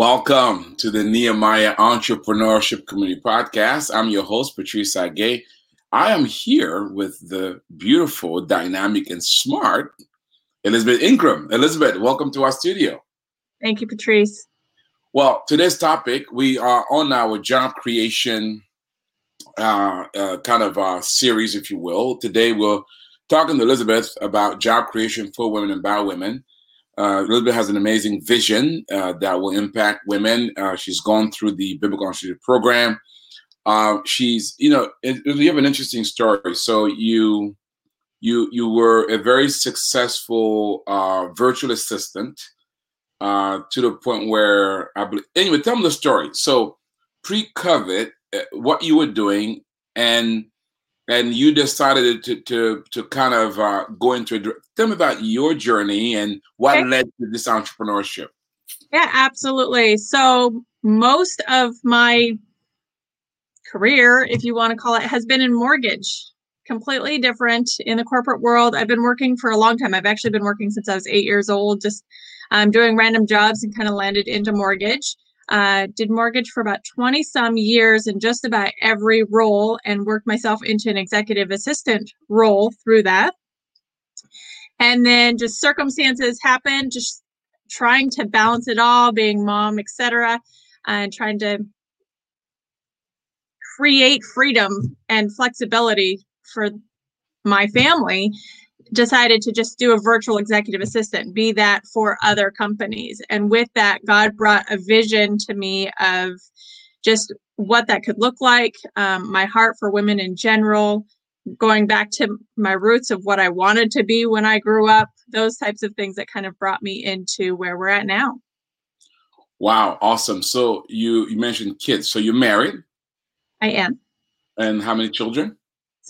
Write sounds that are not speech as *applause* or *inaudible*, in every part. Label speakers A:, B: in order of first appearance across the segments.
A: Welcome to the Nehemiah Entrepreneurship Community Podcast. I'm your host, Patrice Gay. I am here with the beautiful, dynamic, and smart Elizabeth Ingram. Elizabeth, welcome to our studio.
B: Thank you, Patrice.
A: Well, today's topic, we are on our job creation uh, uh, kind of uh, series, if you will. Today, we're talking to Elizabeth about job creation for women and by women. Uh, Elizabeth has an amazing vision uh, that will impact women. Uh, she's gone through the Biblical Institute program. Uh, she's, you know, it, you have an interesting story. So you, you, you were a very successful uh, virtual assistant uh, to the point where I believe. Anyway, tell me the story. So pre-COVID, what you were doing, and and you decided to to to kind of uh, go into it. Tell me about your journey and what okay. led to this entrepreneurship.
B: Yeah, absolutely. So most of my career, if you want to call it, has been in mortgage. Completely different in the corporate world. I've been working for a long time. I've actually been working since I was eight years old, just um, doing random jobs and kind of landed into mortgage. Uh, did mortgage for about 20 some years in just about every role and worked myself into an executive assistant role through that. And then just circumstances happened, just trying to balance it all, being mom, etc., and trying to create freedom and flexibility for my family decided to just do a virtual executive assistant, be that for other companies. And with that, God brought a vision to me of just what that could look like, um, my heart for women in general, going back to my roots of what I wanted to be when I grew up, those types of things that kind of brought me into where we're at now.
A: Wow, awesome. So you you mentioned kids. So you're married?
B: I am.
A: And how many children?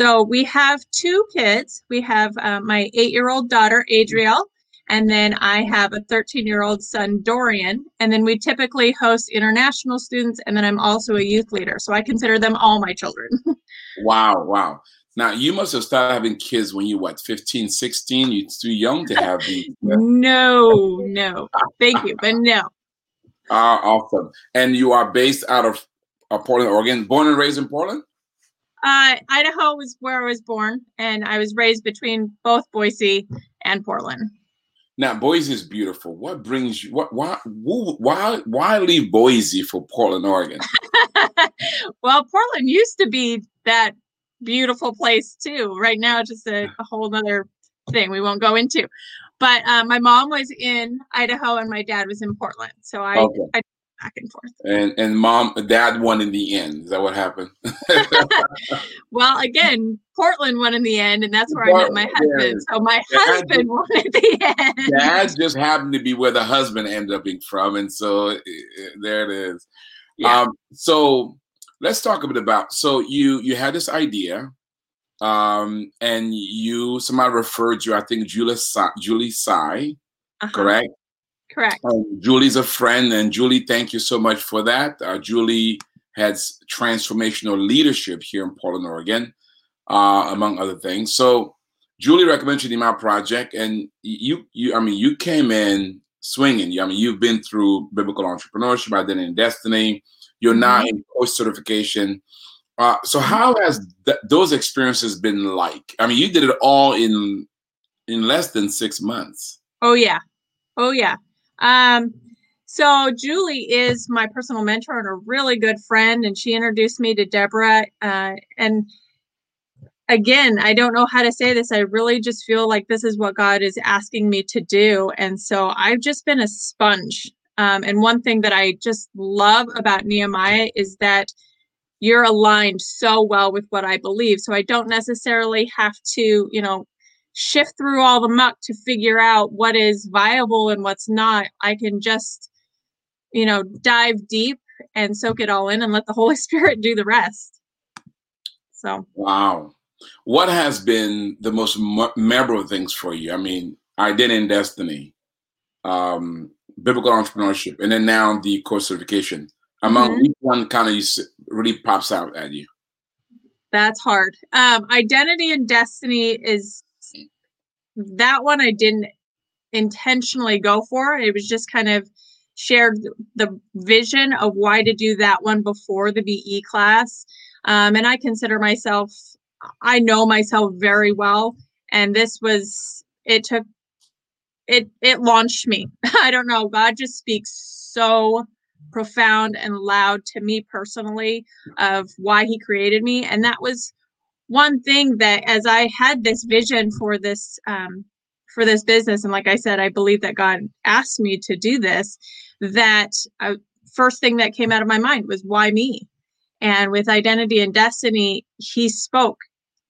B: So we have two kids. We have uh, my eight year old daughter, Adriel, and then I have a 13 year old son, Dorian. And then we typically host international students, and then I'm also a youth leader. So I consider them all my children. *laughs*
A: wow, wow. Now, you must have started having kids when you, what, 15, 16? You're too young to have these. *laughs*
B: no, no. Thank you, but no.
A: Ah, awesome. And you are based out of uh, Portland, Oregon, born and raised in Portland?
B: Uh, Idaho was where I was born, and I was raised between both Boise and Portland.
A: Now, Boise is beautiful. What brings you? What? Why? Why? Why leave Boise for Portland, Oregon? *laughs*
B: well, Portland used to be that beautiful place too. Right now, just a, a whole other thing we won't go into. But uh, my mom was in Idaho, and my dad was in Portland, so I, okay. I back and forth.
A: And and mom, dad won in the end. Is that what happened? *laughs*
B: well, again, Portland won in the end, and that's where Portland, I met my husband. So my dad husband won at the end.
A: Dad just happened to be where the husband ended up being from, and so there it is. Yeah. Um, so let's talk a bit about. So you you had this idea, um, and you somebody referred you. I think Julie Julie Sai, uh-huh. correct?
B: Correct.
A: Um, Julie's a friend, and Julie, thank you so much for that. Uh, Julie has transformational leadership here in Portland, Oregon, uh, among other things. So Julie recommended my project, and you, you, I mean, you came in swinging. I mean, you've been through biblical entrepreneurship, identity and destiny. You're mm-hmm. now in course certification. Uh, so how has th- those experiences been like? I mean, you did it all in in less than six months.
B: Oh yeah, oh yeah. Um, so Julie is my personal mentor and a really good friend, and she introduced me to Deborah. Uh, and again, I don't know how to say this. I really just feel like this is what God is asking me to do, and so I've just been a sponge. Um, and one thing that I just love about Nehemiah is that you're aligned so well with what I believe. So I don't necessarily have to, you know, shift through all the muck to figure out what is viable and what's not. I can just, you know, dive deep and soak it all in and let the Holy *laughs* Spirit do the rest. So,
A: wow. What has been the most memorable things for you? I mean, Identity and Destiny, um, biblical entrepreneurship, and then now the course certification. Among mm-hmm. which one kind of really pops out at you?
B: That's hard. Um, identity and destiny is that one I didn't intentionally go for. It was just kind of shared the vision of why to do that one before the BE class. Um, and I consider myself, I know myself very well. And this was, it took, it, it launched me. *laughs* I don't know. God just speaks so profound and loud to me personally of why he created me. And that was one thing that as I had this vision for this, um, for this business, and like I said, I believe that God asked me to do this, that uh, first thing that came out of my mind was why me? And with identity and destiny, he spoke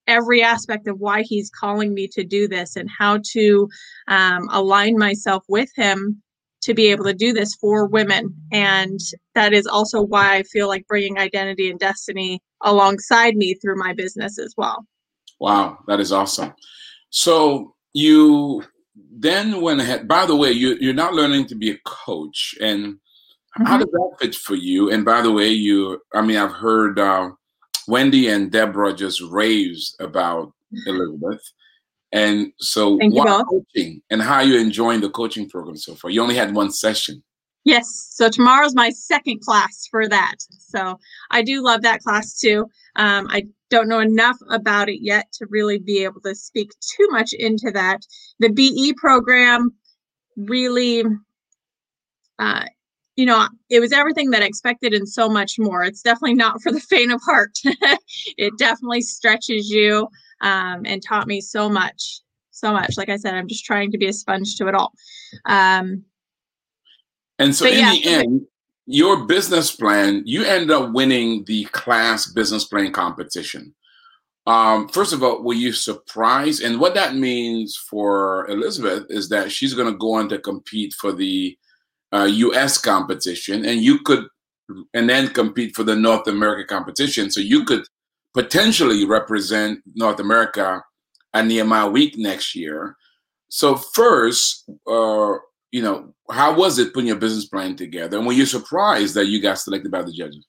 B: every aspect of why he's calling me to do this and how to um, align myself with him to be able to do this for women. And that is also why I feel like bringing identity and destiny alongside me through my business as well.
A: Wow, that is awesome. So you then went ahead. By the way, you, you're not learning to be a coach, and mm-hmm. how does that fit for you? And by the way, you, I mean, I've heard uh, Wendy and Deborah just raves about Elizabeth. And so,
B: Thank what
A: coaching and how you're enjoying the coaching program so far? You only had one session.
B: Yes. So tomorrow's my second class for that. So I do love that class too. Um, I don't know enough about it yet to really be able to speak too much into that. The BE program really, uh, you know, it was everything that I expected and so much more. It's definitely not for the faint of heart. *laughs* it definitely stretches you um, and taught me so much, so much. Like I said, I'm just trying to be a sponge to it all. Um,
A: and so, in yeah, the end, your business plan, you end up winning the class business plan competition. Um, first of all, were you surprised? And what that means for Elizabeth is that she's going to go on to compete for the uh, U.S. competition, and you could, and then compete for the North America competition. So you could potentially represent North America at Nehemiah Week next year. So first, uh, you know, how was it putting your business plan together? And were you surprised that you got selected by the judges?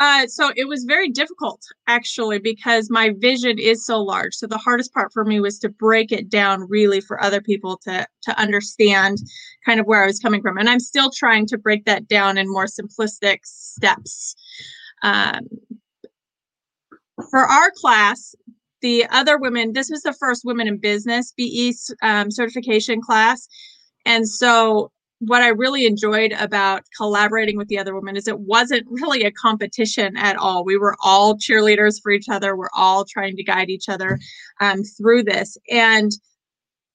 B: Uh, so it was very difficult actually because my vision is so large. So the hardest part for me was to break it down really for other people to to understand kind of where I was coming from. And I'm still trying to break that down in more simplistic steps. Um, for our class, the other women, this was the first women in business BE um, certification class. And so what I really enjoyed about collaborating with the other women is it wasn't really a competition at all. We were all cheerleaders for each other. We're all trying to guide each other um, through this. And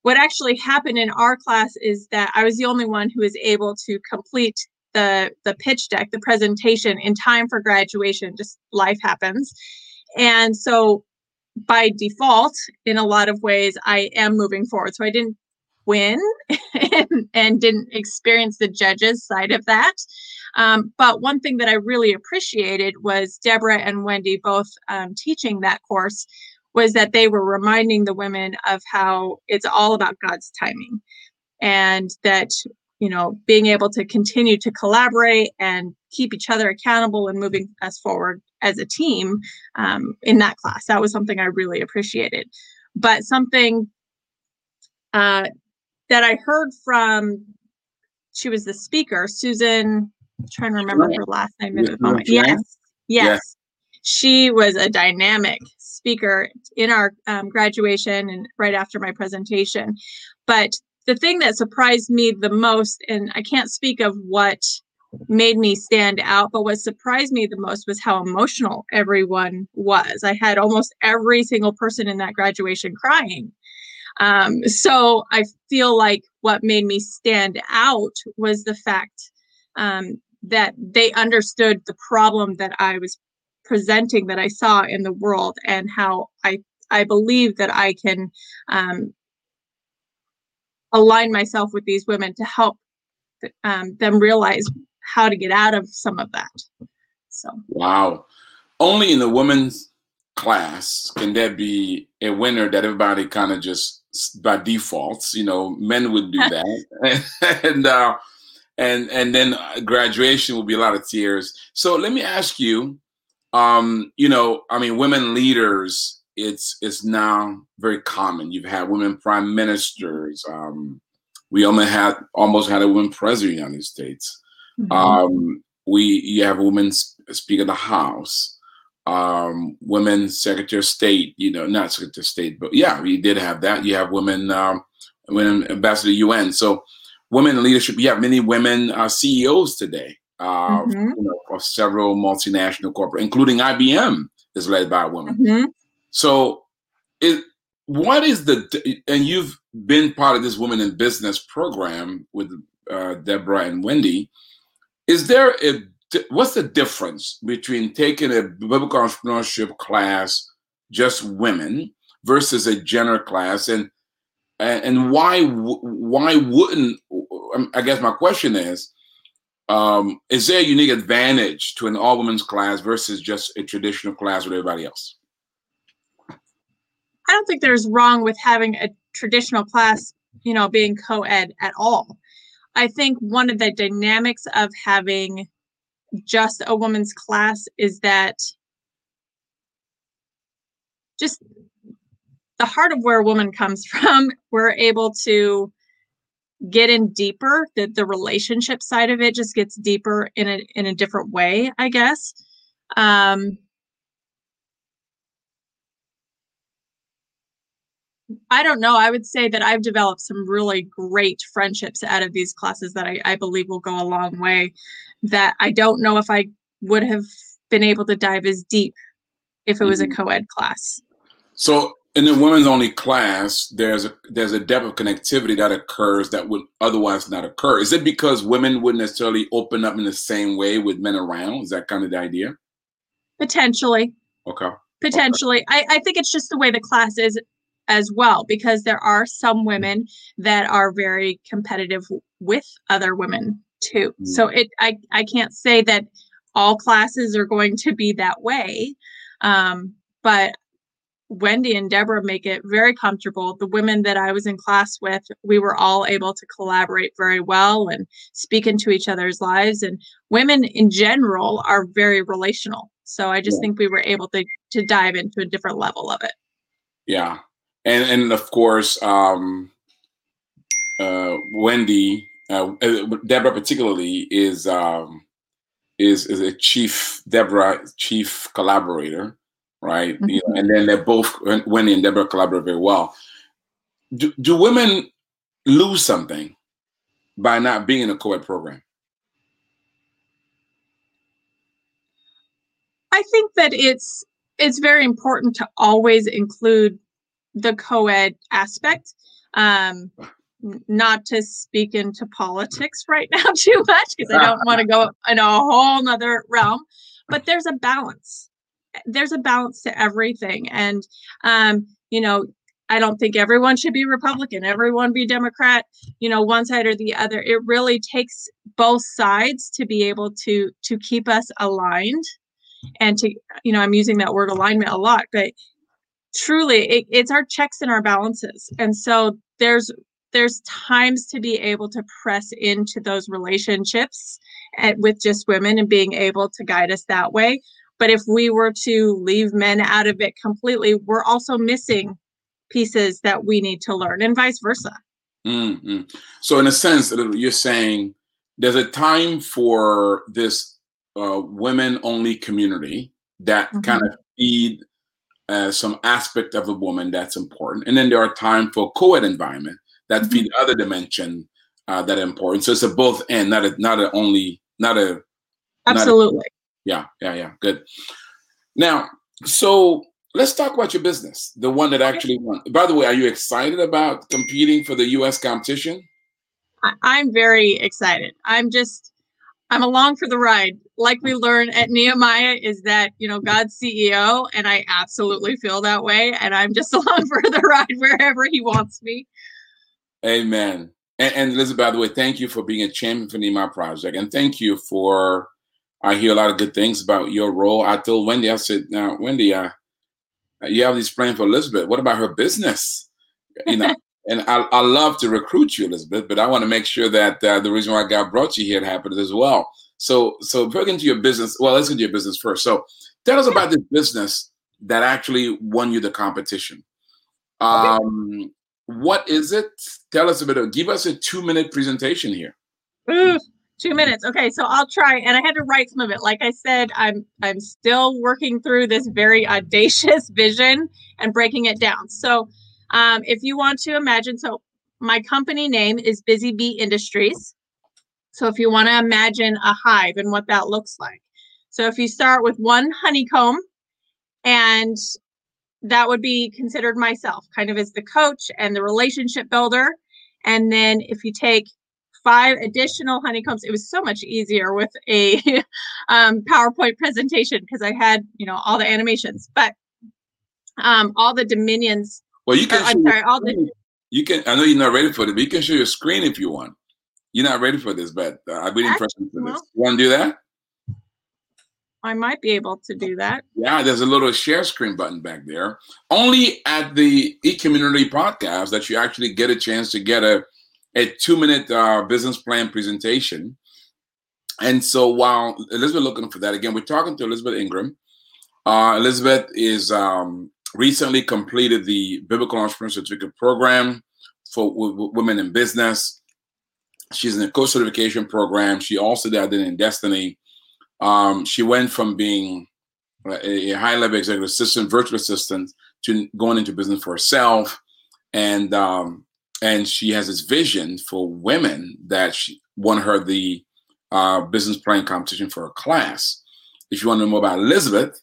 B: what actually happened in our class is that I was the only one who was able to complete the the pitch deck, the presentation in time for graduation. Just life happens. And so by default, in a lot of ways, I am moving forward. So I didn't win *laughs* and, and didn't experience the judges side of that. Um, but one thing that I really appreciated was Deborah and Wendy both um, teaching that course was that they were reminding the women of how it's all about God's timing and that you know being able to continue to collaborate and keep each other accountable and moving us forward as a team um, in that class that was something i really appreciated but something uh, that I heard from, she was the speaker, Susan, I'm trying to remember her last name at the moment. Yes, yes. She was a dynamic speaker in our um, graduation and right after my presentation. But the thing that surprised me the most, and I can't speak of what made me stand out, but what surprised me the most was how emotional everyone was. I had almost every single person in that graduation crying. Um, so I feel like what made me stand out was the fact um, that they understood the problem that I was presenting that I saw in the world and how I I believe that I can um, align myself with these women to help um, them realize how to get out of some of that. So
A: wow, only in the women's class can there be a winner that everybody kind of just by default. You know, men would do *laughs* that, *laughs* and uh, and and then graduation will be a lot of tears. So let me ask you, um, you know, I mean, women leaders. It's it's now very common. You've had women prime ministers. Um, We almost had almost had a woman president of the United States. Mm-hmm. Um, we you have women Speaker of the House, um, women Secretary of State. You know, not Secretary of State, but yeah, we did have that. You have women, um, women ambassador to UN. So, women leadership. You have many women uh, CEOs today. Uh, mm-hmm. you know, of several multinational corporate, including IBM, is led by a woman. Mm-hmm. So, it what is the and you've been part of this women in business program with uh, Deborah and Wendy. Is there a what's the difference between taking a biblical entrepreneurship class, just women, versus a general class, and and why why wouldn't um, I guess my question is, um, is there a unique advantage to an all women's class versus just a traditional class with everybody else?
B: I don't think there's wrong with having a traditional class, you know, being co-ed at all. I think one of the dynamics of having just a woman's class is that just the heart of where a woman comes *laughs* from, we're able to get in deeper that the relationship side of it just gets deeper in a in a different way i guess. Um I don't know. I would say that I've developed some really great friendships out of these classes that I, I believe will go a long way. That I don't know if I would have been able to dive as deep if it was mm-hmm. a co-ed class.
A: So in the women's only class, there's a there's a depth of connectivity that occurs that would otherwise not occur. Is it because women wouldn't necessarily open up in the same way with men around? Is that kind of the idea?
B: Potentially.
A: Okay.
B: Potentially. Okay. I, I think it's just the way the class is as well because there are some women that are very competitive with other women too. Mm. So it I I can't say that all classes are going to be that way. Um, but Wendy and Deborah make it very comfortable. The women that I was in class with, we were all able to collaborate very well and speak into each other's lives. And women in general are very relational. So I just yeah. think we were able to to dive into a different level of it.
A: Yeah, and and of course um, uh, Wendy, uh, uh, Deborah particularly is um, is is a chief Deborah chief collaborator, right? Mm-hmm. You know, and then they're both Wendy and Deborah collaborate very well. Do, do women lose something by not being in a co-ed program?
B: I think that it's it's very important to always include the co-ed aspect. Um, not to speak into politics right *laughs* now too much because I don't want to go in a whole nother realm, but there's a balance. There's a balance to everything. And, um, you know, I don't think everyone should be Republican, everyone be Democrat, you know, one side or the other. It really takes both sides to be able to to keep us aligned and to, you know, I'm using that word alignment a lot, but truly it, it's our checks and our balances and so there's there's times to be able to press into those relationships at, with just women and being able to guide us that way but if we were to leave men out of it completely we're also missing pieces that we need to learn and vice versa
A: mm-hmm. so in a sense you're saying there's a time for this uh, women only community that mm-hmm. kind of feed as some aspect of a woman that's important. And then there are time for co-ed environment that mm-hmm. feed other dimension uh, that are important. So it's a both and not a not a only not a
B: absolutely.
A: Not a, yeah, yeah, yeah. Good. Now, so let's talk about your business, the one that actually won. By the way, are you excited about competing for the U.S. competition?
B: I'm very excited. I'm just I'm along for the ride. Like we learn at Nehemiah is that, you know, God's CEO, and I absolutely feel that way. And I'm just *laughs* along for the ride wherever he wants me.
A: Amen. And, and Elizabeth, by the way, thank you for being a champion for Nehemiah Project. And thank you for, I hear a lot of good things about your role. I told Wendy, I said, now, Wendy, uh, you have these plans for Elizabeth. What about her business? You know, and I, I love to recruit you, Elizabeth, but I want to make sure that uh, the reason why God brought you here happened as well. So, so get into your business. Well, let's get into your business first. So, tell us about this business that actually won you the competition. Um, what is it? Tell us a bit. Of, give us a two-minute presentation here.
B: Ooh, two minutes. Okay, so I'll try. And I had to write some of it. Like I said, I'm I'm still working through this very audacious *laughs* vision and breaking it down. So, um, if you want to imagine, so my company name is Busy Bee Industries. So if you want to imagine a hive and what that looks like. So if you start with one honeycomb and that would be considered myself kind of as the coach and the relationship builder. And then if you take five additional honeycombs, it was so much easier with a *laughs* um, PowerPoint presentation because I had, you know, all the animations, but um, all the dominions.
A: Well, you can.
B: I'm sorry, all the.
A: You can. I know you're not ready for it, but you can show your screen if you want. You're not ready for this, but uh, I've been impressed with this. You want to do that?
B: I might be able to do that.
A: Yeah, there's a little share screen button back there. Only at the e-community podcast that you actually get a chance to get a, a two-minute uh, business plan presentation. And so while Elizabeth looking for that, again, we're talking to Elizabeth Ingram. Uh, Elizabeth is um, recently completed the Biblical Entrepreneur Certificate Program for w- women in business. She's in the coach certification program. She also did in Destiny um, she went from being a, a high level executive assistant, virtual assistant, to going into business for herself. And um, and she has this vision for women that she won her the uh, business plan competition for her class. If you want to know more about Elizabeth,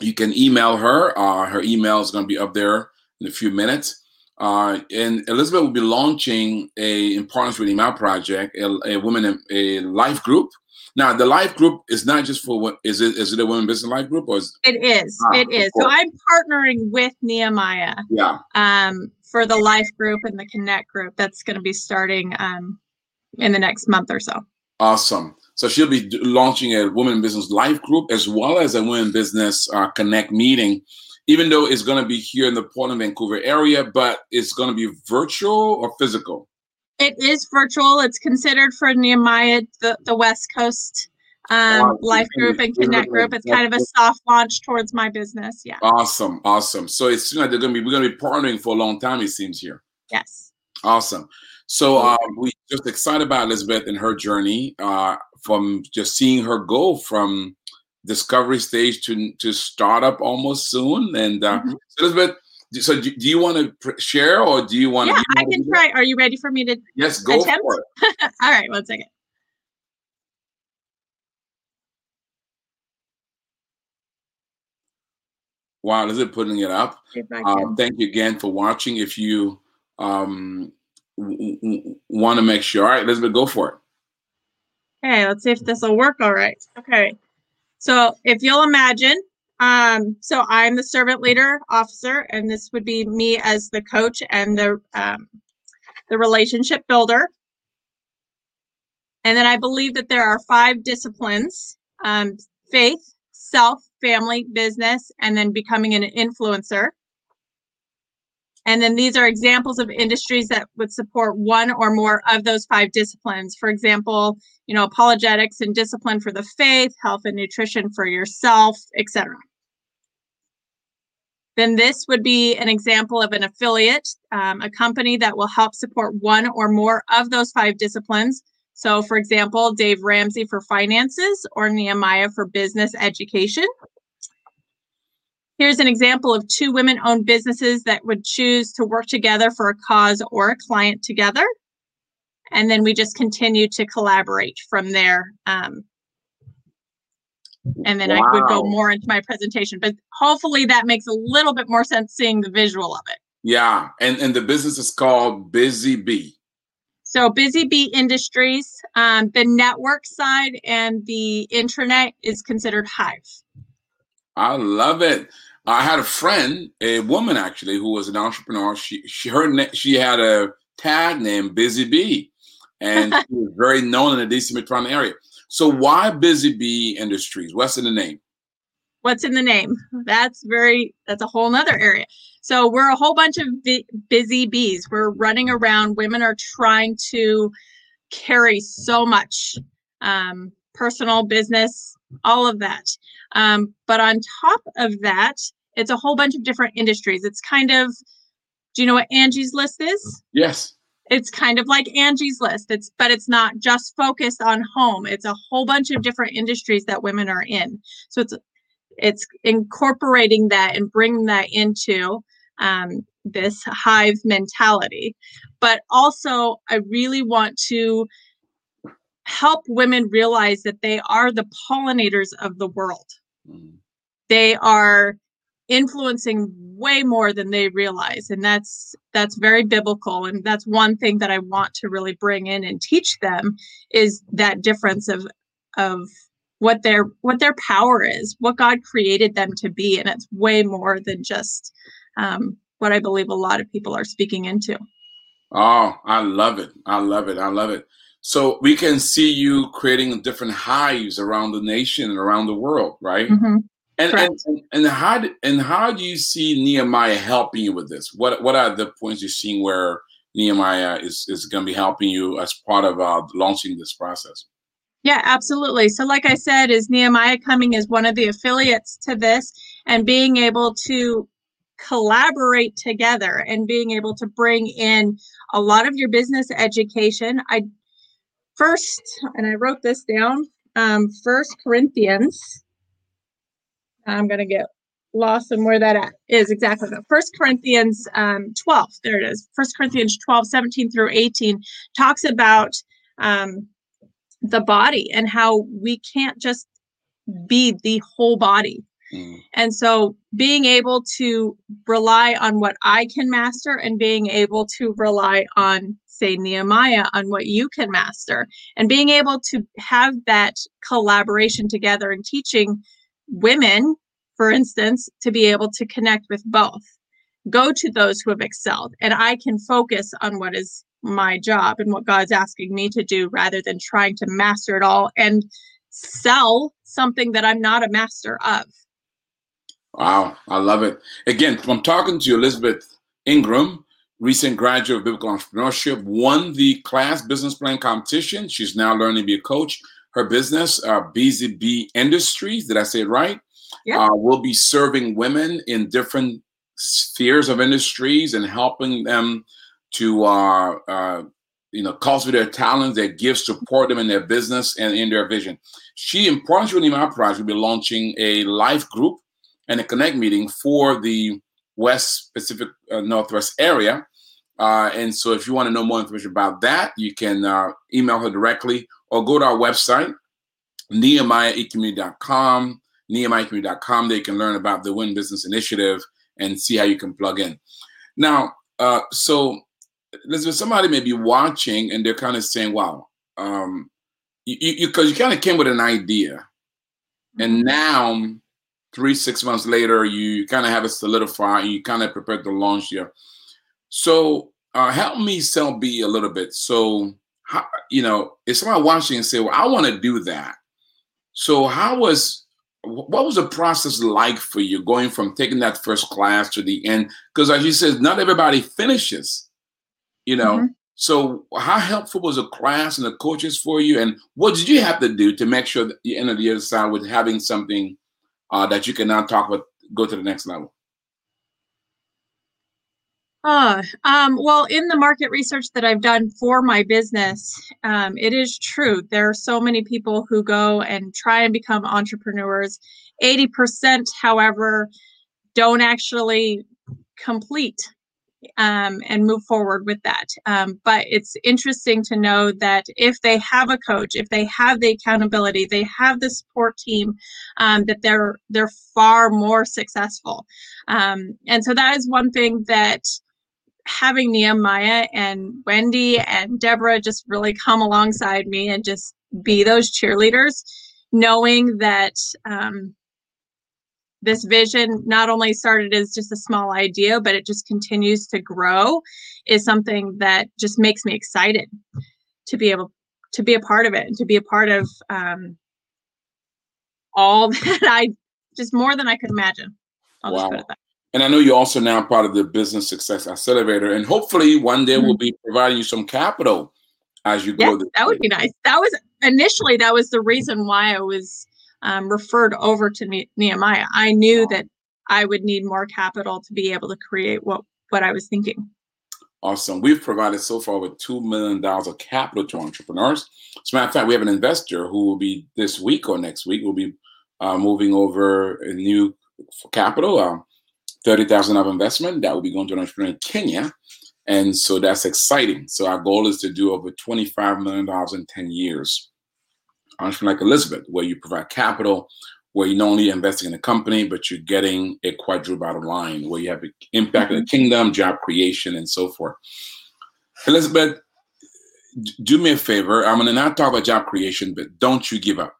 A: you can email her. Uh, her email is going to be up there in a few minutes. Uh, and Elizabeth will be launching a, in partnership with Nehemiah Project, a, a women a life group now, the life group is not just for what is it? Is it a women business life group or is
B: it is? Ah, it is. So I'm partnering with Nehemiah.
A: Yeah.
B: Um, for the life group and the connect group that's going to be starting um in the next month or so.
A: Awesome. So she'll be launching a women business life group as well as a women business uh, connect meeting. Even though it's going to be here in the Portland, Vancouver area, but it's going to be virtual or physical.
B: It is virtual. It's considered for Nehemiah, the, the West Coast um, life group and connect group. It's kind of a soft launch towards my business. Yeah.
A: Awesome. Awesome. So it's seems like they're going to be, we're going to be partnering for a long time, it seems here.
B: Yes.
A: Awesome. So uh, we just excited about Elizabeth and her journey uh, from just seeing her go from discovery stage to to startup almost soon. And uh, mm-hmm. Elizabeth, so do, do you want to share or do you want
B: yeah,
A: to?
B: I can try. Are you ready for me to?
A: Yes, go attempt? for
B: it. *laughs* All right, one second.
A: Wow, is it putting it up? Um, thank you again for watching. If you um, w- w- want to make sure, all right, Elizabeth, go for it.
B: Okay, let's see if this will work all right. Okay, so if you'll imagine um, so I'm the servant leader officer, and this would be me as the coach and the um, the relationship builder. And then I believe that there are five disciplines: um, faith, self, family, business, and then becoming an influencer. And then these are examples of industries that would support one or more of those five disciplines. For example, you know, apologetics and discipline for the faith, health and nutrition for yourself, etc then this would be an example of an affiliate, um, a company that will help support one or more of those five disciplines. So, for example, Dave Ramsey for finances or Nehemiah for business education. Here's an example of two women owned businesses that would choose to work together for a cause or a client together. And then we just continue to collaborate from there um, and then wow. I would go more into my presentation. But hopefully that makes a little bit more sense seeing the visual of it.
A: Yeah, and and the business is called Busy Bee.
B: So Busy Bee Industries, um, the network side and the intranet is considered Hive.
A: I love it. I had a friend, a woman actually, who was an entrepreneur. She she her she had a tag named Busy Bee, and *laughs* she was very known in the DC metropolitan area. So why Busy Bee Industries? What's in the name?
B: What's in the name? That's very that's a whole nother area. So we're a whole bunch of busy bees. We're running around. Women are trying to carry so much um, personal business, all of that. Um, but on top of that, it's a whole bunch of different industries. It's kind of Do you know what Angie's List is?
A: Yes.
B: It's kind of like Angie's List. It's but it's not just focused on home. It's a whole bunch of different industries that women are in. So it's it's incorporating that and bringing that into um, this hive mentality. But also, I really want to help women realize that they are the pollinators of the world. Mm. They are influencing way more than they realize and that's that's very biblical and that's one thing that I want to really bring in and teach them is that difference of of what their what their power is what God created them to be and it's way more than just um, what I believe a lot of people are speaking into.
A: Oh, I love it. I love it. I love it. So we can see you creating different hives around the nation and around the world, right? Mm-hmm. And, and, and how and how do you see Nehemiah helping you with this? What what are the points you're seeing where Nehemiah is is going to be helping you as part of uh, launching this process?
B: Yeah, absolutely. So, like I said, is Nehemiah coming as one of the affiliates to this and being able to collaborate together and being able to bring in a lot of your business education. I first, and I wrote this down, um, First Corinthians. I'm going to get lost in where that is exactly. the First Corinthians um, 12, there it is. First Corinthians 12, 17 through 18 talks about um, the body and how we can't just be the whole body. Mm. And so being able to rely on what I can master and being able to rely on, say, Nehemiah on what you can master and being able to have that collaboration together and teaching women, for instance, to be able to connect with both. Go to those who have excelled, and I can focus on what is my job and what God's asking me to do rather than trying to master it all and sell something that I'm not a master of.
A: Wow, I love it. Again, I'm talking to Elizabeth Ingram, recent graduate of biblical entrepreneurship, won the class business plan competition. She's now learning to be a coach. Her business, uh, Busy Bee Industries, did I say it right? Yeah. Uh, will be serving women in different spheres of industries and helping them to, uh, uh, you know, cultivate their talents, their gifts, support them in their business and in their vision. She, in partnership with project, will be launching a life group and a connect meeting for the West Pacific uh, Northwest area. Uh, and so, if you want to know more information about that, you can uh, email her directly or go to our website, nehemiahecommunity.com, nehemiahecommunity.com. They can learn about the Win Business Initiative and see how you can plug in. Now, uh, so Elizabeth, somebody may be watching and they're kind of saying, wow, um, you because you, you kind of came with an idea, and mm-hmm. now three, six months later, you kind of have it solidified and you kind of prepared to launch here. So uh, help me sell B a little bit. So, how, you know, if somebody watching and say, well, I want to do that. So how was, what was the process like for you going from taking that first class to the end? Because as you said, not everybody finishes, you know. Mm-hmm. So how helpful was the class and the coaches for you? And what did you have to do to make sure that you end the other side with having something uh, that you can now talk about, go to the next level?
B: Uh, um, well, in the market research that I've done for my business, um, it is true. There are so many people who go and try and become entrepreneurs. 80%, however, don't actually complete um, and move forward with that. Um, but it's interesting to know that if they have a coach, if they have the accountability, they have the support team, um, that they're they're far more successful. Um, and so that is one thing that having Nehemiah and Wendy and Deborah just really come alongside me and just be those cheerleaders, knowing that um, this vision not only started as just a small idea, but it just continues to grow is something that just makes me excited to be able to be a part of it and to be a part of um, all *laughs* that I just more than I could imagine. I'll
A: wow. And I know you're also now part of the Business Success Accelerator, and hopefully one day mm-hmm. we'll be providing you some capital as you
B: yeah, grow. that would be nice. That was initially that was the reason why I was um, referred over to ne- Nehemiah. I knew that I would need more capital to be able to create what what I was thinking.
A: Awesome. We've provided so far with $2 million of capital to entrepreneurs. As a matter of fact, we have an investor who will be this week or next week will be uh, moving over a new capital, um, 30,000 of investment that will be going to an entrepreneur in Kenya. And so that's exciting. So our goal is to do over $25 million in 10 years. Entrepreneur like Elizabeth, where you provide capital, where you're not only investing in a company, but you're getting a quadruple bottom line, where you have an impact mm-hmm. in the kingdom, job creation, and so forth. Elizabeth, do me a favor. I'm going to not talk about job creation, but don't you give up.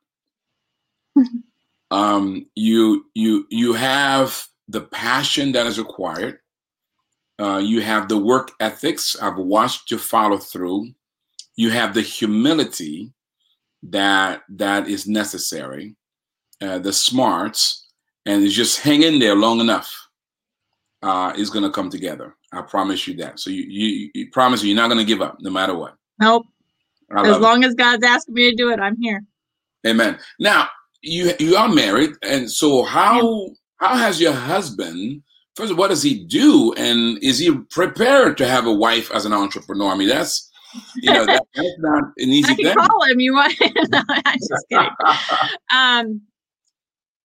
A: um, you you you have the passion that is required. Uh, you have the work ethics. I've watched you follow through. You have the humility that that is necessary uh, the smarts, and it's just hang in there long enough, uh, is going to come together. I promise you that. So you, you, you promise you're not going to give up no matter what.
B: Nope. As long it. as God's asking me to do it, I'm here.
A: Amen. Now you you are married, and so how how has your husband? First, of all, what does he do, and is he prepared to have a wife as an entrepreneur? I mean, that's you know that, that's not an easy
B: I can
A: thing.
B: call him. You want? *laughs* no, I'm just kidding. *laughs* um,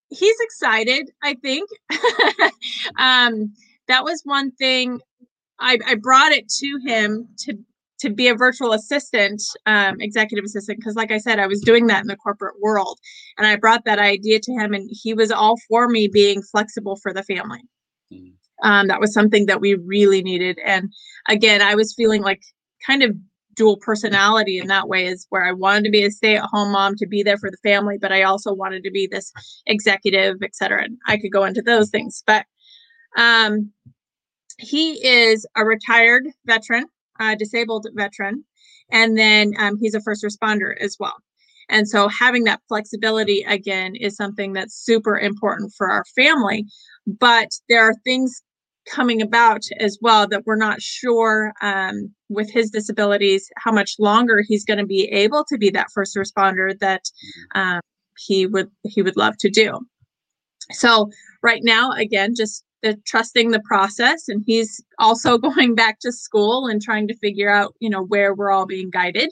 B: he's excited, I think. *laughs* um, that was one thing I, I brought it to him to to be a virtual assistant, um, executive assistant, because like I said, I was doing that in the corporate world. And I brought that idea to him, and he was all for me being flexible for the family. Mm. Um, that was something that we really needed. And again, I was feeling like kind of dual personality in that way is where I wanted to be a stay-at-home mom to be there for the family, but I also wanted to be this executive, et cetera. And I could go into those things. But um, he is a retired veteran, a disabled veteran, and then um, he's a first responder as well. And so having that flexibility again is something that's super important for our family. But there are things coming about as well that we're not sure um, with his disabilities how much longer he's going to be able to be that first responder that mm-hmm. um, he would he would love to do so right now again just trusting the process and he's also *laughs* going back to school and trying to figure out you know where we're all being guided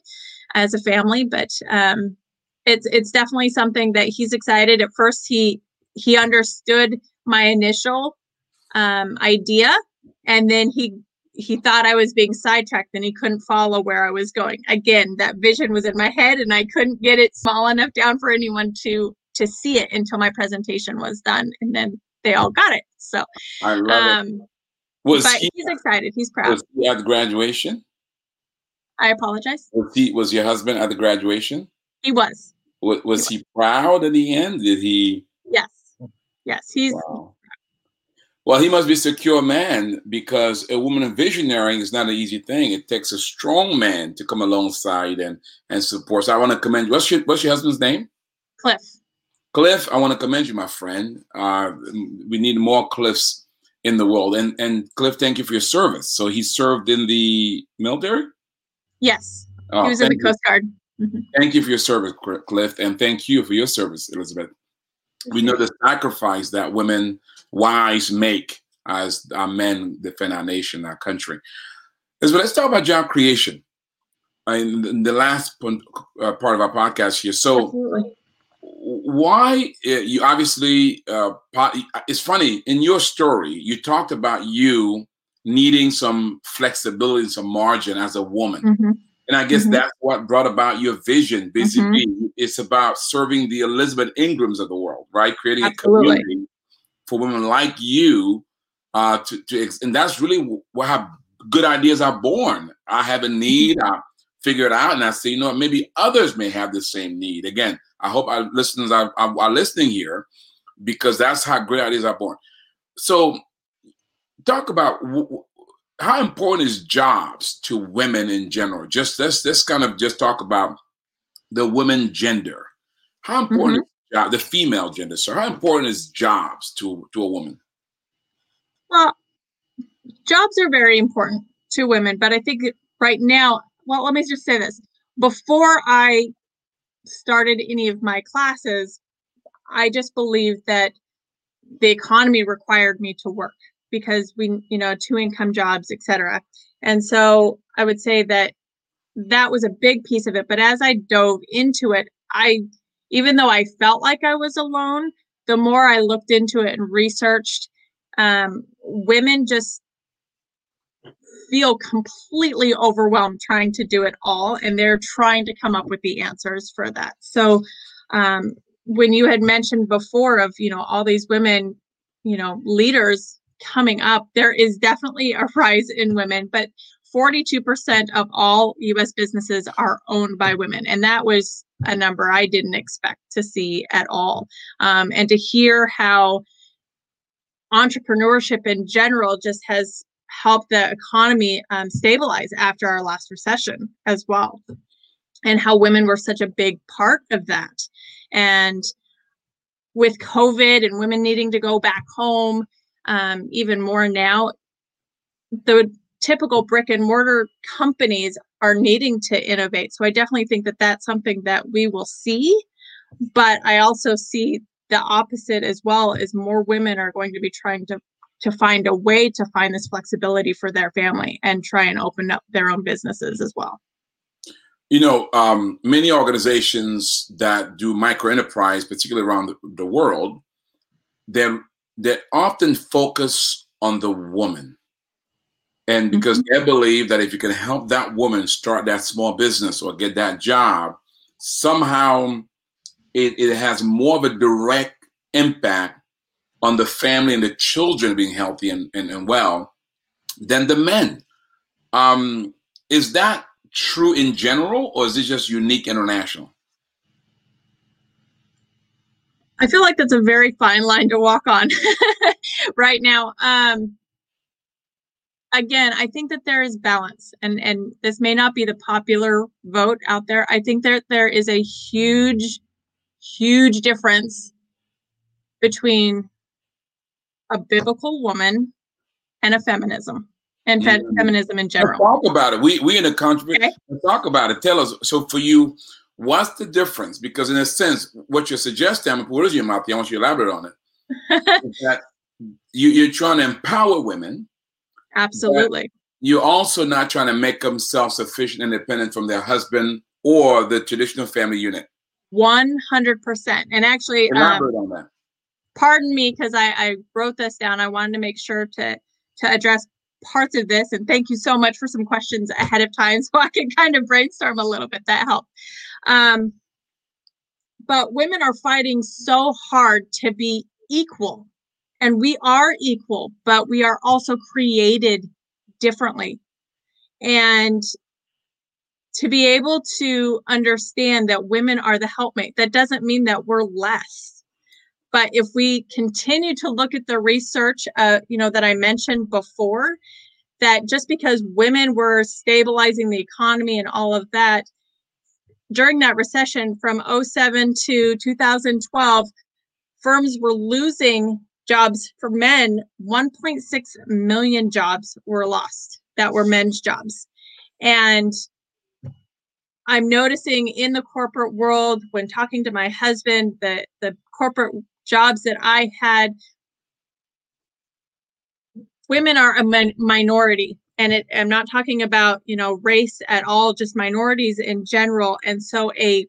B: as a family but um, it's it's definitely something that he's excited at first he he understood my initial um, idea and then he he thought I was being sidetracked and he couldn't follow where I was going. Again, that vision was in my head and I couldn't get it small enough down for anyone to to see it until my presentation was done and then they all got it. So
A: I love um, it. Was
B: but he, he's excited. He's proud.
A: Was he at the graduation?
B: I apologize.
A: Was he was your husband at the graduation?
B: He was.
A: Was, was he, was. he proud at the end? Did he?
B: Yes. Yes, he's wow.
A: Well, he must be a secure man because a woman of visionary is not an easy thing. It takes a strong man to come alongside and and support. So I want to commend you. What's your what's your husband's name?
B: Cliff.
A: Cliff, I want to commend you, my friend. Uh, we need more Cliffs in the world. And and Cliff, thank you for your service. So he served in the military.
B: Yes, oh, he was in the Coast Guard.
A: Mm-hmm. Thank you for your service, Cliff, and thank you for your service, Elizabeth. We know the sacrifice that women wise make as our men defend our nation, our country. Well, let's talk about job creation. In the last uh, part of our podcast here. So, Absolutely. Why uh, you obviously uh, it's funny in your story you talked about you needing some flexibility, some margin as a woman. Mm-hmm. And I guess mm-hmm. that's what brought about your vision. Basically, mm-hmm. it's about serving the Elizabeth Ingrams of the world, right? Creating Absolutely. a community for women like you uh, to, to and that's really where how good ideas are born. I have a need, I figure it out, and I say, you know, what, maybe others may have the same need. Again, I hope our listeners are, are, are listening here because that's how great ideas are born. So, talk about w- how important is jobs to women in general. Just let's let's kind of just talk about the women gender. How important mm-hmm job, the female gender. So, how important is jobs to to a woman?
B: Well, jobs are very important to women, but I think right now, well, let me just say this: before I started any of my classes, I just believed that the economy required me to work because we, you know, two income jobs, etc. And so I would say that that was a big piece of it. But as I dove into it, I, even though I felt like I was alone, the more I looked into it and researched, um, women just feel completely overwhelmed trying to do it all and they're trying to come up with the answers for that. So um, when you had mentioned before of you know all these women you know leaders coming up there is definitely a *laughs* rise in women but 42% of all us businesses are owned by women and that was a number i didn't expect to see at all. Um, and to hear how entrepreneurship in general just has help the economy um, stabilize after our last recession as well and how women were such a big part of that. And with covid and women needing to go back home um, even more now the typical brick and mortar companies are needing to innovate. So i definitely think that that's something that we will see but i also see the opposite as well as more women are going to be trying to to find a way to find this flexibility for their family and try and open up their own businesses as well.
A: You know, um, many organizations that do micro enterprise, particularly around the, the world, they they often focus on the woman, and because mm-hmm. they believe that if you can help that woman start that small business or get that job, somehow it, it has more of a direct impact on the family and the children being healthy and, and, and well than the men. Um, is that true in general, or is it just unique international?
B: I feel like that's a very fine line to walk on *laughs* right now. Um, again, I think that there is balance, and and this may not be the popular vote out there. I think that there is a huge, huge difference between a biblical woman and a feminism and fe- feminism in general.
A: Let's talk about it. We we in a country. Okay. talk about it. Tell us. So for you, what's the difference? Because in a sense, what you're suggesting, I'm put your mouth. I want you to elaborate on it. *laughs* that you, you're trying to empower women.
B: Absolutely.
A: You're also not trying to make them self-sufficient, independent from their husband or the traditional family unit.
B: One hundred percent. And actually,
A: elaborate um, on that
B: pardon me because I, I wrote this down. I wanted to make sure to to address parts of this. And thank you so much for some questions ahead of time *laughs* so I can kind of brainstorm a little bit. That helped. Um, but women are fighting so hard to be equal. And we are equal, but we are also created differently. And to be able to understand that women are the helpmate, that doesn't mean that we're less but if we continue to look at the research, uh, you know, that I mentioned before, that just because women were stabilizing the economy and all of that during that recession from 07 to 2012, firms were losing jobs for men. 1.6 million jobs were lost that were men's jobs. And I'm noticing in the corporate world when talking to my husband that the corporate jobs that I had, women are a min- minority. And it, I'm not talking about, you know, race at all, just minorities in general. And so a,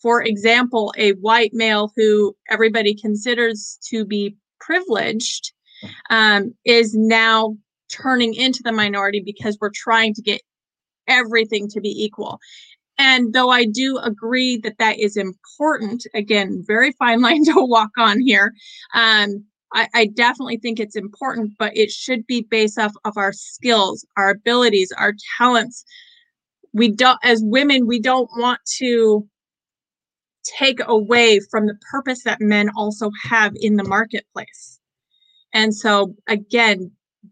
B: for example, a white male who everybody considers to be privileged um, is now turning into the minority because we're trying to get everything to be equal. And though I do agree that that is important, again, very fine *laughs* line to walk on here. Um, I, I, definitely think it's important, but it should be based off of our skills, our abilities, our talents. We don't, as women, we don't want to take away from the purpose that men also have in the marketplace. And so, again,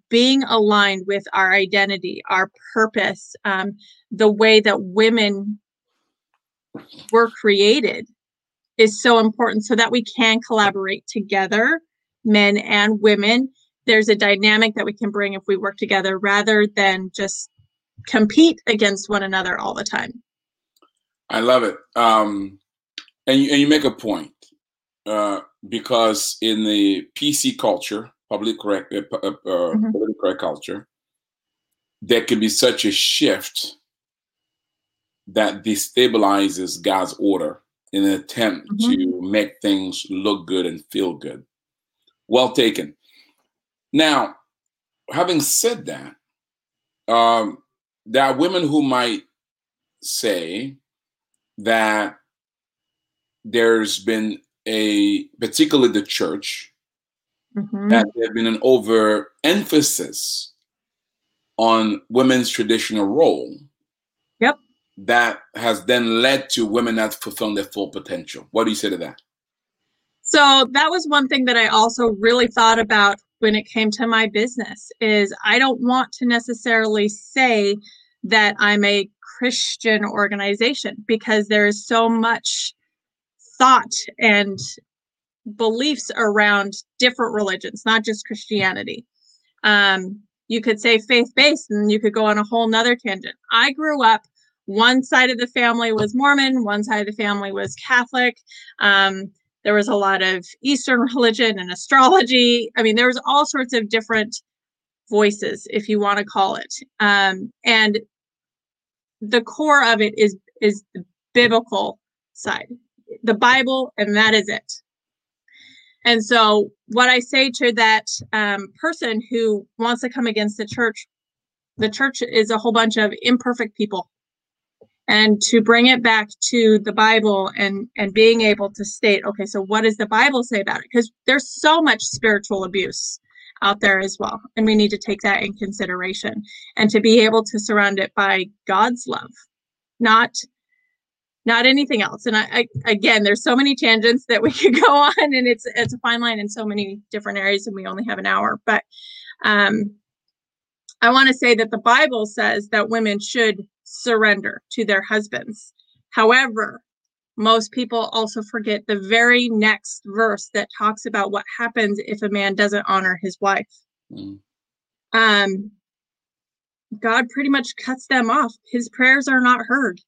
B: being aligned with our identity, our purpose, um, the way that women were created is so important so that we can collaborate together, men and women. There's a dynamic that we can bring if we work together rather than just compete against one another all the time.
A: I love it. Um, and, you, and you make a point uh, because in the PC culture, public correct, uh, uh, mm-hmm. politically correct culture, there can be such a shift that destabilizes God's order in an attempt mm-hmm. to make things look good and feel good. Well taken. Now, having said that, um, there are women who might say that there's been a, particularly the church, mm-hmm. that there's been an overemphasis on women's traditional role.
B: Yep.
A: That has then led to women not fulfilling their full potential. What do you say to that?
B: So that was one thing that I also really thought about when it came to my business is I don't want to necessarily say that I'm a Christian organization because there is so much thought and beliefs around different religions, not just Christianity. Um, you could say faith based and you could go on a whole nother tangent. I grew up, one side of the family was Mormon, one side of the family was Catholic. Um, there was a lot of Eastern *laughs* religion and astrology. I mean, there was all sorts of different voices, if you want to call it. Um, and the core of it is is the biblical side, the Bible, and that is it. And so, what I say to that um, person who wants to come against the church, the church is a whole bunch of imperfect people. And to bring it back to the Bible and and being able to state, okay, so what does the Bible say about it? Because there's so much spiritual abuse out there as well, and we need to take that in consideration and to be able to surround it by God's love, not not anything else. And I, I, again, there's so many tangents that we *laughs* could go on, and it's it's a fine line in so many different areas, and we only have an hour. But um, I want to say that the Bible says that women should surrender to their husbands. However, most people also forget the very next verse that talks about what happens if a man doesn't honor his wife. Mm. Um, God pretty much cuts them off. His prayers are not heard.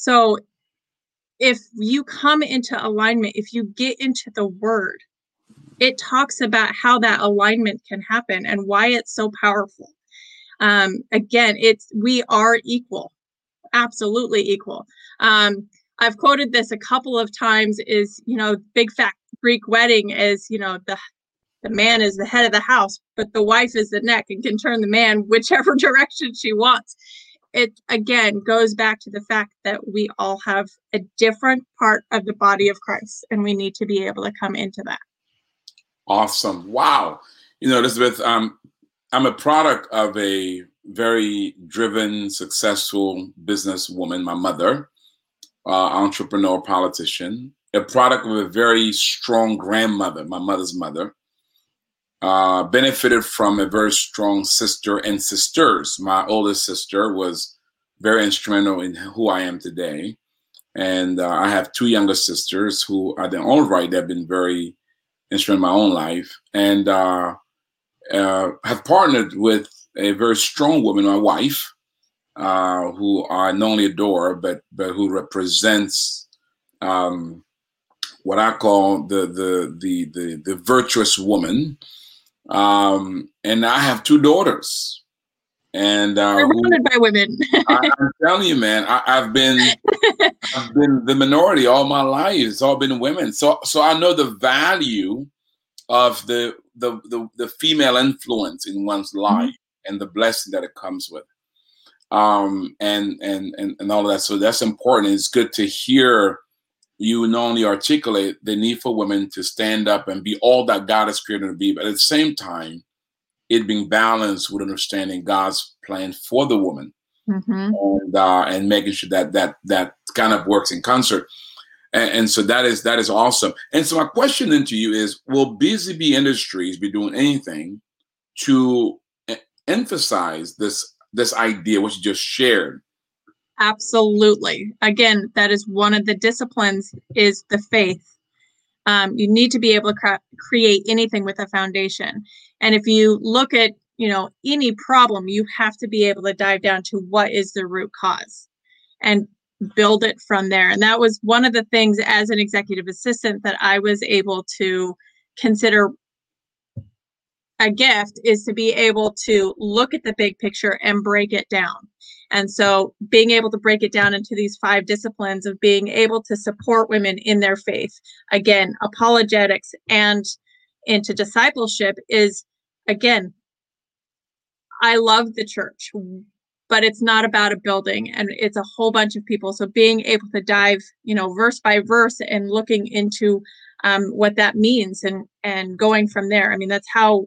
B: So if you come into alignment, if you get into the word, it talks about how that alignment can happen and why it's so powerful. Um, again, it's we are equal, absolutely equal. Um, I've quoted this a couple of times. Is you know, big fat Greek wedding is you know the the man is the head of the house, but the wife is the neck and can turn the man whichever *laughs* direction she wants it again goes back to the fact that we all have a different part of the body of Christ and we need to be able to come into that.
A: Awesome. Wow. You know, Elizabeth, um, I'm a product of a very driven, successful businesswoman, my mother, uh, entrepreneur, politician, a product of a very strong grandmother, my mother's mother, uh, benefited from a very strong sister and sisters. My oldest sister was very instrumental in who I am today. And uh, I have two younger sisters who are their own right, they've been very instrumental in my own life. And uh, uh have partnered with a very strong woman, my wife, uh, who I not only adore, but, but who represents um, what I call the, the, the, the, the virtuous woman um, and I have two daughters. And uh,
B: surrounded by women.
A: I, am telling you, man, I, have been *laughs* I've been the minority all my life. It's all been women. So so I know the value of the the the, the female influence in one's mm-hmm. life mm-hmm. and the blessing that it comes with. Um and, and and and all of that. So that's important. It's good to hear you not only articulate the need for women to stand up and be all that God has created them to be, but at the same time, it being balanced with understanding God's plan for the woman mm-hmm. and uh, and making sure that that that kind of works in concert. And, and, so that is that is awesome. And so my question then to you is: Will Busy Bee Industries be doing anything to emphasize this this idea, which you just shared,
B: Absolutely. Again, that is one of the disciplines is the faith. Um, you need to be able to create anything with a foundation. And if you look at, you know, any problem, you have to be able to dive down to what is the root cause and build it from there. And that was one of the things as an executive assistant that I was able to consider a gift is to be able to look at the big picture and break it down. And so being able to break it down into these five disciplines of being able to support women in their faith, again, apologetics and into discipleship is again, I love the church, but it's not about a building and it's a whole bunch of people. So being able to dive, you know, verse by verse and looking into um, what that means and and going from there. I mean, that's how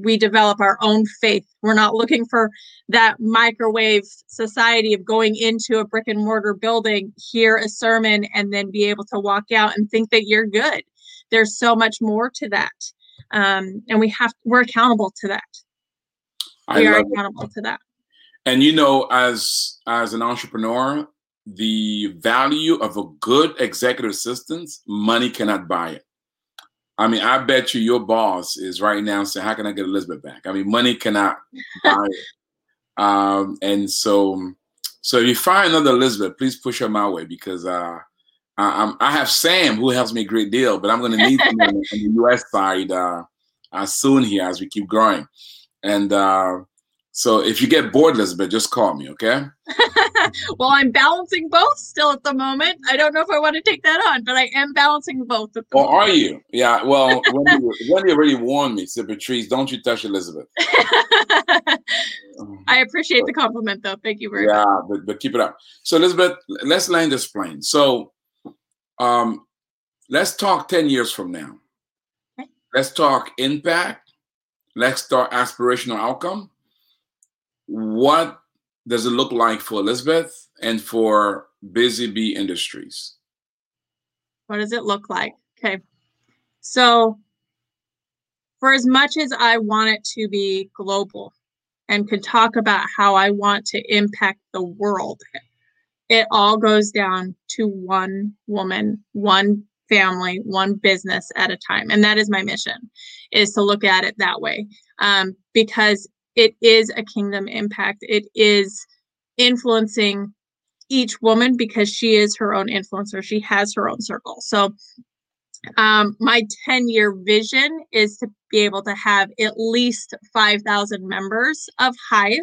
B: we develop our own faith. We're not looking for that microwave society of going into a brick and mortar building, hear a sermon, and then be able to walk out and think that you're good. There's so much more to that, um, and we have we're accountable to that. We are accountable it. to that.
A: And you know, as as an entrepreneur, the value of a good executive assistant, money cannot buy it. I mean, I bet you your boss is right now saying, "How can I get Elizabeth back?" I mean, money cannot *laughs* buy it. Um, and so, so if you find another Elizabeth, please push her my way because uh, I, I, have Sam who helps me a great deal, but I'm going to need *laughs* him on, on, the U.S. side uh, uh, soon here as we keep growing. And uh, so if you get bored, Elizabeth, just call me, okay? *laughs*
B: well, I'm balancing both still at the moment. I don't know if I want to take that on, but I am balancing both. At
A: the oh, moment. are you? Yeah. Well, *laughs* Wendy, Wendy already warned me, said Patrice, don't you touch Elizabeth. *laughs*
B: I appreciate the compliment, though. Thank you very
A: yeah, much. Yeah, but, but keep it up. So, Elizabeth, let's land this plane. So, um, let's talk 10 years from now. Okay. Let's talk impact. Let's talk aspirational outcome what does it look like for Elizabeth and for Busy Bee Industries?
B: What does it look like? Okay. So, for as much as I want it to be global and could talk about how I want to impact the world, it all goes down to one woman, one family, one business at a time. And that is my mission, is to look at it that way. Um, because it is a kingdom impact. It is influencing each woman because she is her own influencer. She has her own circle. So, um, my 10 year vision is to be able to have at least 5,000 members of Hive,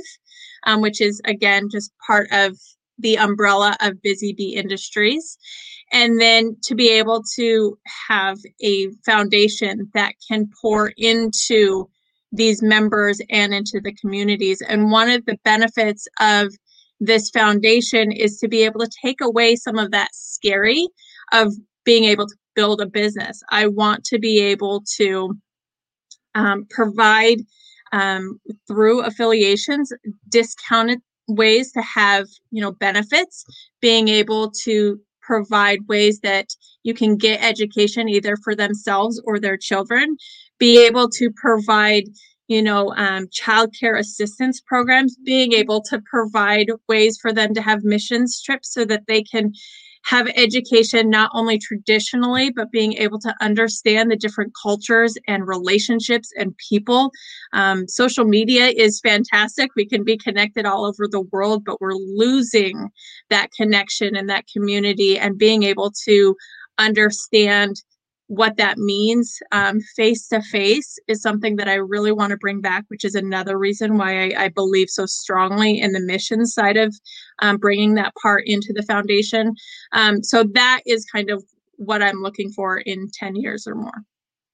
B: um, which is again just part of the umbrella of Busy Bee Industries. And then to be able to have a foundation that can pour into these members and into the communities. And one of the benefits of this foundation is to be able to take away some of that scary of being able to build a business. I want to be able to um, provide um, through affiliations discounted ways to have you know benefits being able to provide ways that you can get education either for themselves or their children be able to provide you know um, child care assistance programs being able to provide ways for them to have missions trips so that they can have education not only traditionally but being able to understand the different cultures and relationships and people. Um, social media is fantastic. We can be connected all over the world but we're losing that connection and that community and being able to understand what that means face to face is something that I really want to bring back, which is another reason why I, I believe so strongly in the mission side of um, bringing that part into the foundation. Um, so that is kind of what I'm looking for in 10 years or more.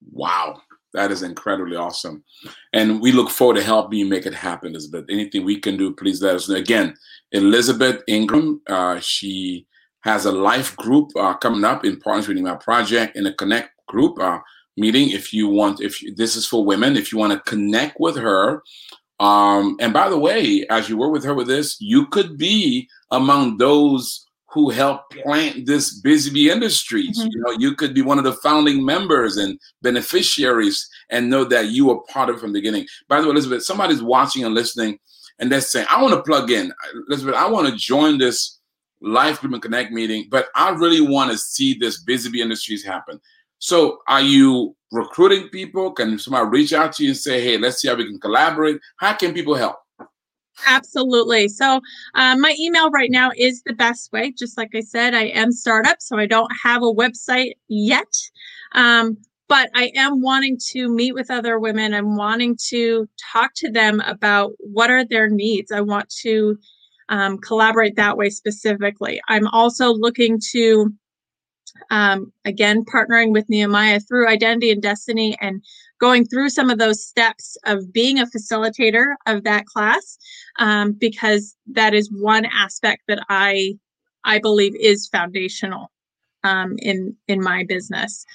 A: Wow. That is incredibly awesome. And we look forward to helping you make it happen, Elizabeth. Anything we can do, please let us know. Again, Elizabeth Ingram, uh, she has a life group uh, coming up in partnership with my project in a connect group uh, meeting. If you want, if you, this is for women, if you want to connect with her. Um, and by the way, as you work with her with this, you could be among those who helped plant this busy bee industries. Mm-hmm. You know, you could be one of the founding members and beneficiaries and know that you were part of it from the beginning. By the way, Elizabeth, somebody's watching and listening and they're saying, I want to plug in. Elizabeth, I want to join this Life Group and Connect meeting, but I really want to see this busy bee industries happen. So, are you recruiting people? Can somebody reach out to you and say, "Hey, let's see how we can collaborate"? How can people help?
B: Absolutely. So, uh, my email right now is the best way. Just like I said, I am startup, so I don't have a website yet. Um, but I am wanting to meet with other women. I'm wanting to talk to them about what are their needs. I want to um, collaborate that way specifically. I'm also looking to, um, again, partnering with Nehemiah through Identity and Destiny and going through some of those steps of being a facilitator of that class, um, because that is one aspect that I I believe is foundational um, in in my business.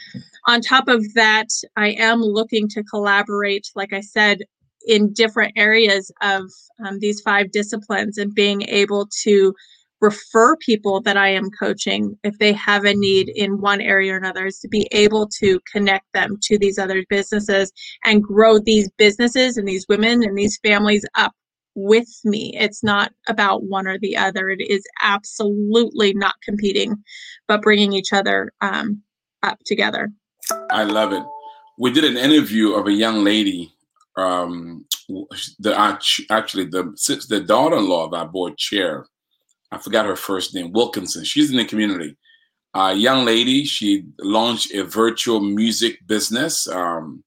B: On top of that, I am looking to collaborate, like I said, in different areas of um, these five disciplines and being able to refer people that I am coaching if they have a need in one area or another is to be able to connect them to these other businesses and grow these businesses and these women and these families up with me. It's not about one or the other. It is absolutely not competing, but bringing each other um, up together.
A: I love it. We did an interview of a young lady um, the actually the the daughter-in-law of our board chair. I forgot her first name, Wilkinson. She's in the community. A uh, young lady. She launched a virtual music business. Um,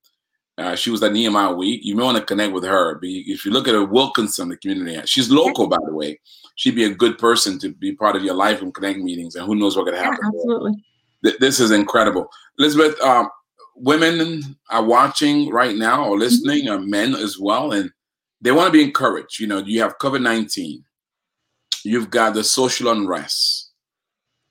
A: uh, she was at Nehemiah Week. You may want to connect with her. If you look at her Wilkinson, the community, she's local, by the way. She'd be a good person to be part of your life and connect meetings, and who knows what could happen.
B: Yeah, absolutely.
A: This is incredible, Elizabeth. Um, women are watching right now or mm-hmm. listening, mm-hmm. or men as well, and they want to be encouraged. You know, you have COVID 19, you've got the social unrest,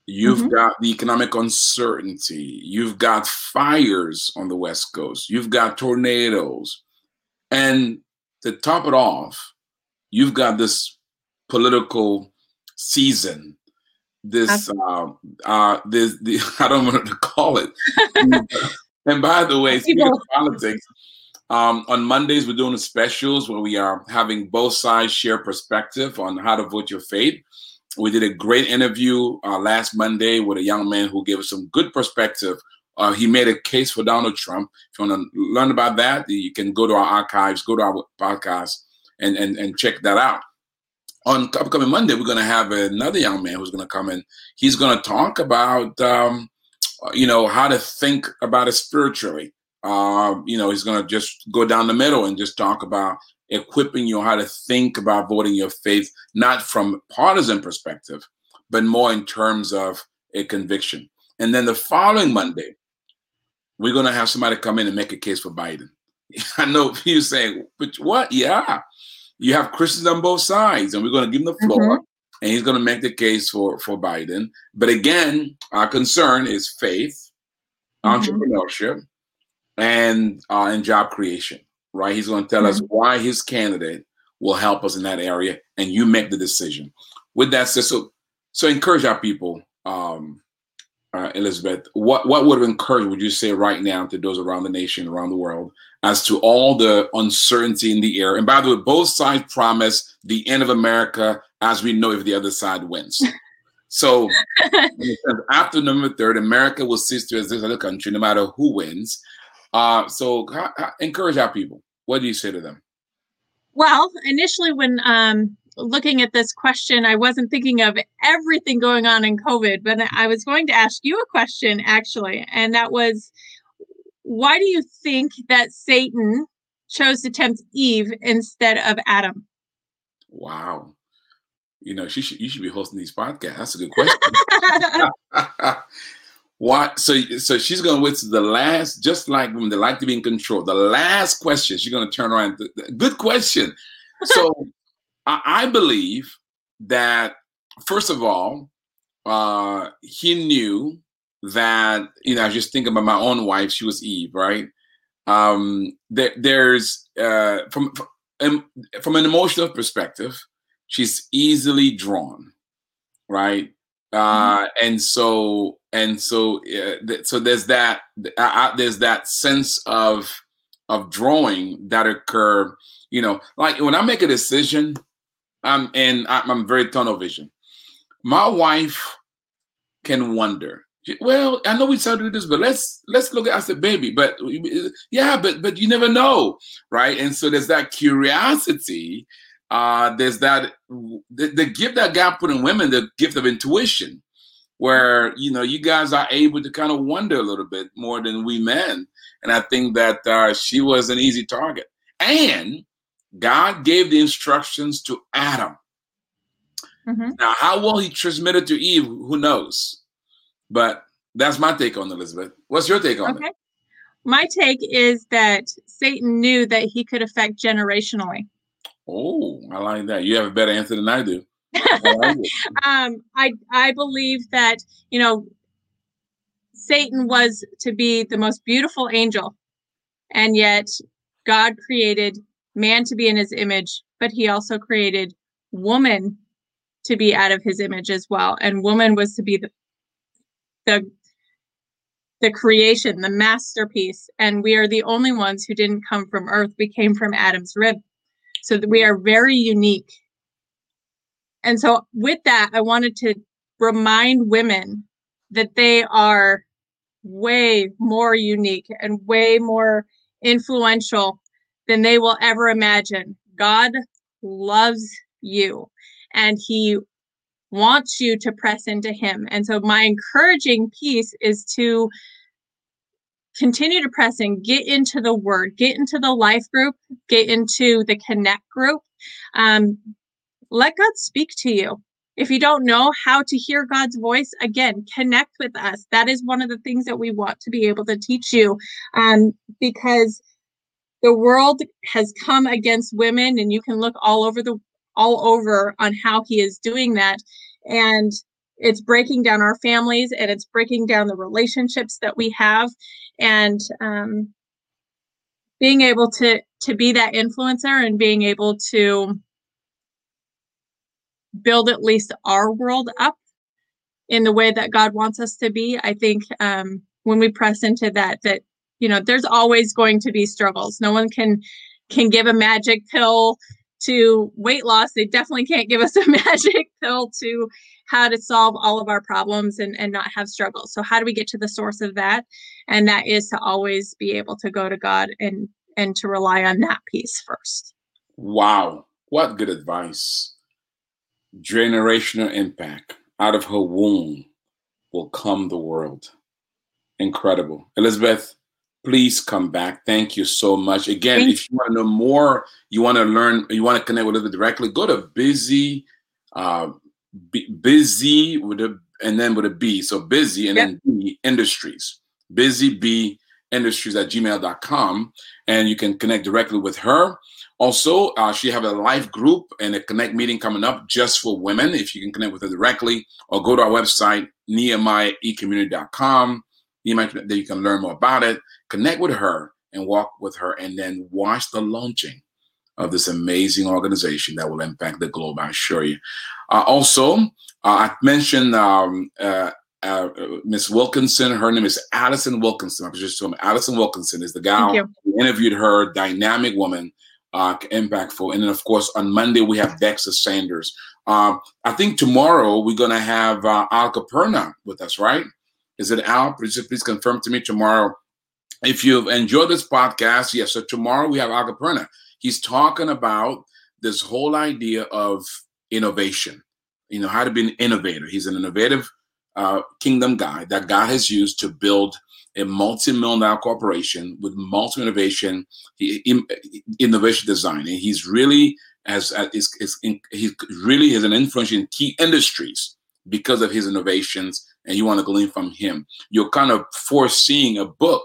A: you've mm-hmm. got the economic uncertainty, you've got fires on the West Coast, you've got tornadoes. And to top it off, you've got this political season this uh, uh this the, *laughs* I don't know what to call it *laughs* And by the way, speaking of politics, um, on Mondays we're doing specials where we are having both sides share perspective on how to vote your faith. We did a great interview uh, last Monday with a young man who gave us some good perspective. Uh, he made a case for Donald Trump. If you want to learn about that, you can go to our archives, go to our podcast, and and, and check that out. On upcoming Monday, we're going to have another young man who's going to come in. He's going to talk about um, you know, how to think about it spiritually. Uh, you know, he's going to just go down the middle and just talk about equipping you how to think about voting your faith, not from partisan perspective, but more in terms of a conviction. And then the following Monday, we're going to have somebody come in and make a case for Biden. *laughs* I know *laughs* you're saying, but what? Yeah. You have Christians on both sides, and we're going to give them the floor. Mm-hmm and he's going to make the case for for Biden. But again, our concern is faith, mm-hmm. entrepreneurship, and uh, and job creation. Right? He's going to tell mm-hmm. us why his candidate will help us in that area, and you make the decision. With that said, so so encourage our people. Um, uh, Elizabeth, what what would have encouraged would you say right now to those around the nation, around the world, as to all the uncertainty in the air? And by the way, both sides promise the end of America as we know if the other side wins. *laughs* So after November 3rd, America will cease to exist as a country no matter who wins. Uh, so encourage our people. What do you say to them?
B: Well, initially, when um, looking at this question, I wasn't thinking of everything going on in COVID, but I was going to ask you a question actually, and that was why do you think that Satan chose to tempt Eve instead of Adam?
A: Wow you know, she should you should be hosting these podcasts. That's a good question. *laughs* *laughs* What? So, so she's going to wait to the last, just like when they like to be in control. The last question, she's going to turn around. Good question. So, *laughs* I, I, believe that first of all, uh, he knew that you know. I was just thinking about my own wife. She was Eve, right? Um, there, there's uh, from from, from an emotional perspective she's easily drawn, right? Uh, mm-hmm. and so and so uh, th- so there's that uh, there's that sense of of drawing that occur. You know, like when I make a decision, I'm and I'm very tunnel vision. My wife can wonder. Well, I know we started to do this, but let's let's look at. I said, baby, but yeah, but but you never know, right? And so there's that curiosity uh, there's that the, the, gift that God put in women, the gift of intuition, where you know you guys are able to kind of wonder a little bit more than we men. and I think that uh, she was an easy target. And God gave the instructions to Adam. Mm-hmm. Now, how well he transmitted to Eve, who knows? But that's my take on Elizabeth. What's your take on okay. it?
B: My take is that Satan knew that he could affect generationally.
A: Oh, I like that. You have a better answer than I do. *laughs*
B: um, I I believe that you know Satan was to be the most beautiful angel, and yet God created man to be in His image, but He also created woman to be out of His image as well, and woman was to be the the the creation, the masterpiece, and we are the only ones who didn't come from Earth. We came from Adam's rib, so we are very unique and so, with that, I wanted to remind women that they are way more unique and way more influential than they will ever imagine. God loves you and He wants you to press into Him. And so, my encouraging piece is to continue to press in, get into the Word, get into the life group, get into the Connect group. Um, let God speak to you. If you don't know how to hear God's voice, again, connect with us. That is one of the things that we want to be able to teach you um, because the world has come against women and you can look all over the all over on how he is doing that and it's breaking down our families and it's breaking down the relationships that we have and um, being able to to be that influencer and being able to build at least our world up in the way that God wants us to be. I think um, when we press into that, that you know, there's always going to be struggles. No one can can give a magic pill to weight loss. They definitely can't give us a *laughs* magic pill to how to solve all of our problems and, and not have struggles. So how do we get to the source of that? And that is to always be able to go to God and and to rely on that piece first.
A: Wow. What good advice generational impact. Out of her womb will come the world. Incredible. Elizabeth, please come back. Thank you so much. Again, Thank if you want to know more, you want to learn, you want to connect with Elizabeth directly, go to busy, uh, busy with a, and then with a B. So busy and yep. then B industries. Busy B industries at gmail.com. And you can connect directly with her also, uh, she have a live group and a connect meeting coming up just for women. If you can connect with her directly, or go to our website nehemiahecommunity.com. Nehemiah, that you can learn more about it. Connect with her and walk with her, and then watch the launching of this amazing organization that will impact the globe. I assure you. Uh, also, uh, I mentioned um, uh, uh, Miss Wilkinson. Her name is Allison Wilkinson. I was just told Allison Wilkinson is the gal who interviewed her, dynamic woman uh, impactful. And then, of course, on Monday, we have Dexter Sanders. Uh, I think tomorrow we're going to have uh, Al Caperna with us, right? Is it Al? Please, please confirm to me tomorrow. If you've enjoyed this podcast, yes. So tomorrow we have Al Caperna. He's talking about this whole idea of innovation, you know, how to be an innovator. He's an innovative uh, kingdom guy that God has used to build – a multi-million dollar corporation with multi innovation design and he's really as is, is he really has an influence in key industries because of his innovations and you want to glean from him you're kind of foreseeing a book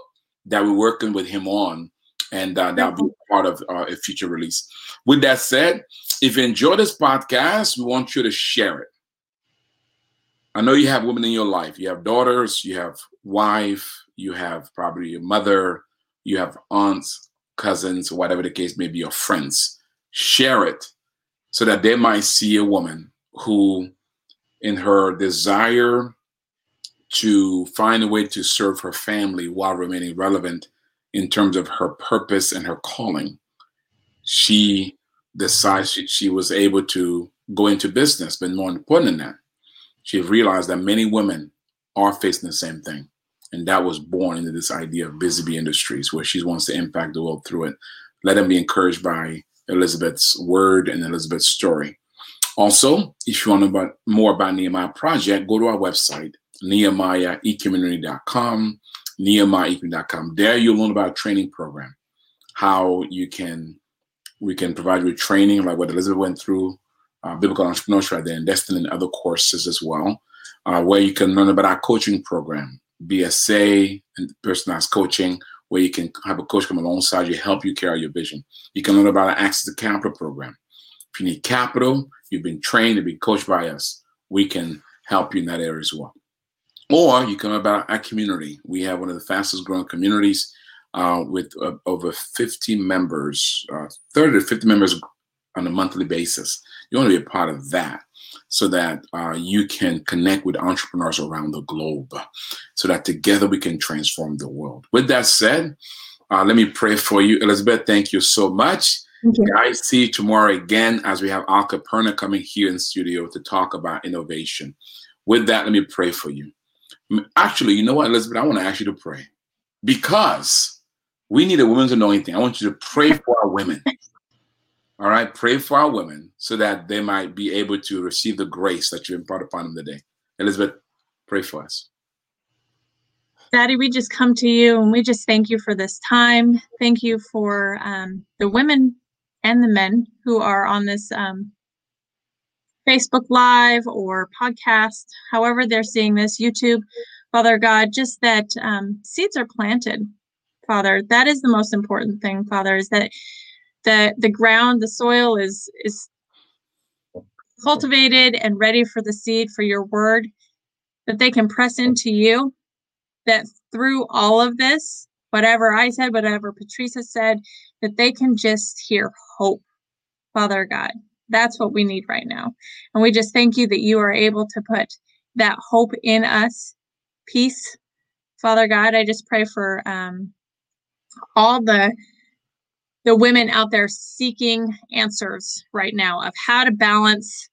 A: that we're working with him on and uh, that'll be part of uh, a future release with that said if you enjoy this podcast we want you to share it I know you have women in your life. You have daughters, you have wife, you have probably your mother, you have aunts, cousins, whatever the case may be, your friends. Share it so that they might see a woman who, in her desire to find a way to serve her family while remaining relevant in terms of her purpose and her calling, she decides she, she was able to go into business. But more important than that, she realized that many women are facing the same thing. And that was born into this idea of Busy Bee Industries, where she wants to impact the world through it. Let them be encouraged by Elizabeth's word and Elizabeth's story. Also, if you want to know more about Nehemiah Project, go to our website, nehemiahecommunity.com. nehemiaeaton.com. There you'll learn about a training program, how you can, we can provide you with training like what Elizabeth went through, uh, biblical entrepreneurship, then investing in other courses as well, uh, where you can learn about our coaching program, BSA and personalized coaching, where you can have a coach come alongside you, help you carry your vision. You can learn about our Access to Capital program. If you need capital, you've been trained to be coached by us, we can help you in that area as well. Or you can learn about our community. We have one of the fastest growing communities uh, with uh, over 50 members, uh, 30 to 50 members on a monthly basis. You want to be a part of that so that uh, you can connect with entrepreneurs around the globe so that together we can transform the world. With that said, uh, let me pray for you. Elizabeth, thank you so much.
B: Thank you.
A: Guys, see you tomorrow again as we have Alka Caperna coming here in studio to talk about innovation. With that, let me pray for you. Actually, you know what, Elizabeth? I want to ask you to pray because we need a women's anointing. I want you to pray for our women. All right, pray for our women so that they might be able to receive the grace that you impart upon them today. Elizabeth, pray for us.
B: Daddy, we just come to you and we just thank you for this time. Thank you for um, the women and the men who are on this um, Facebook Live or podcast, however they're seeing this, YouTube. Father God, just that um, seeds are planted, Father. That is the most important thing, Father, is that the the ground, the soil is is cultivated and ready for the seed for your word, that they can press into you, that through all of this, whatever I said, whatever Patricia said, that they can just hear hope, Father God. That's what we need right now. And we just thank you that you are able to put that hope in us, peace. Father God, I just pray for um, all the the women out there seeking answers right now of how to balance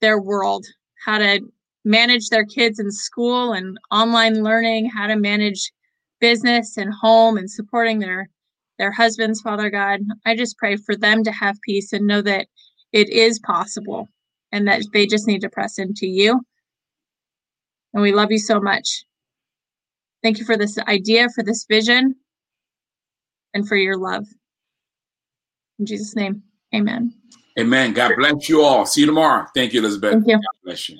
B: their world, how to manage their kids in school and online learning, how to manage business and home and supporting their their husbands, Father God. I just pray for them to have peace and know that it is possible and that they just need to press into you. And we love you so much. Thank you for this idea, for this vision, and for your love. In Jesus' name, amen.
A: Amen. God bless you all. See you tomorrow. Thank you, Elizabeth.
B: Thank you.
A: God bless you.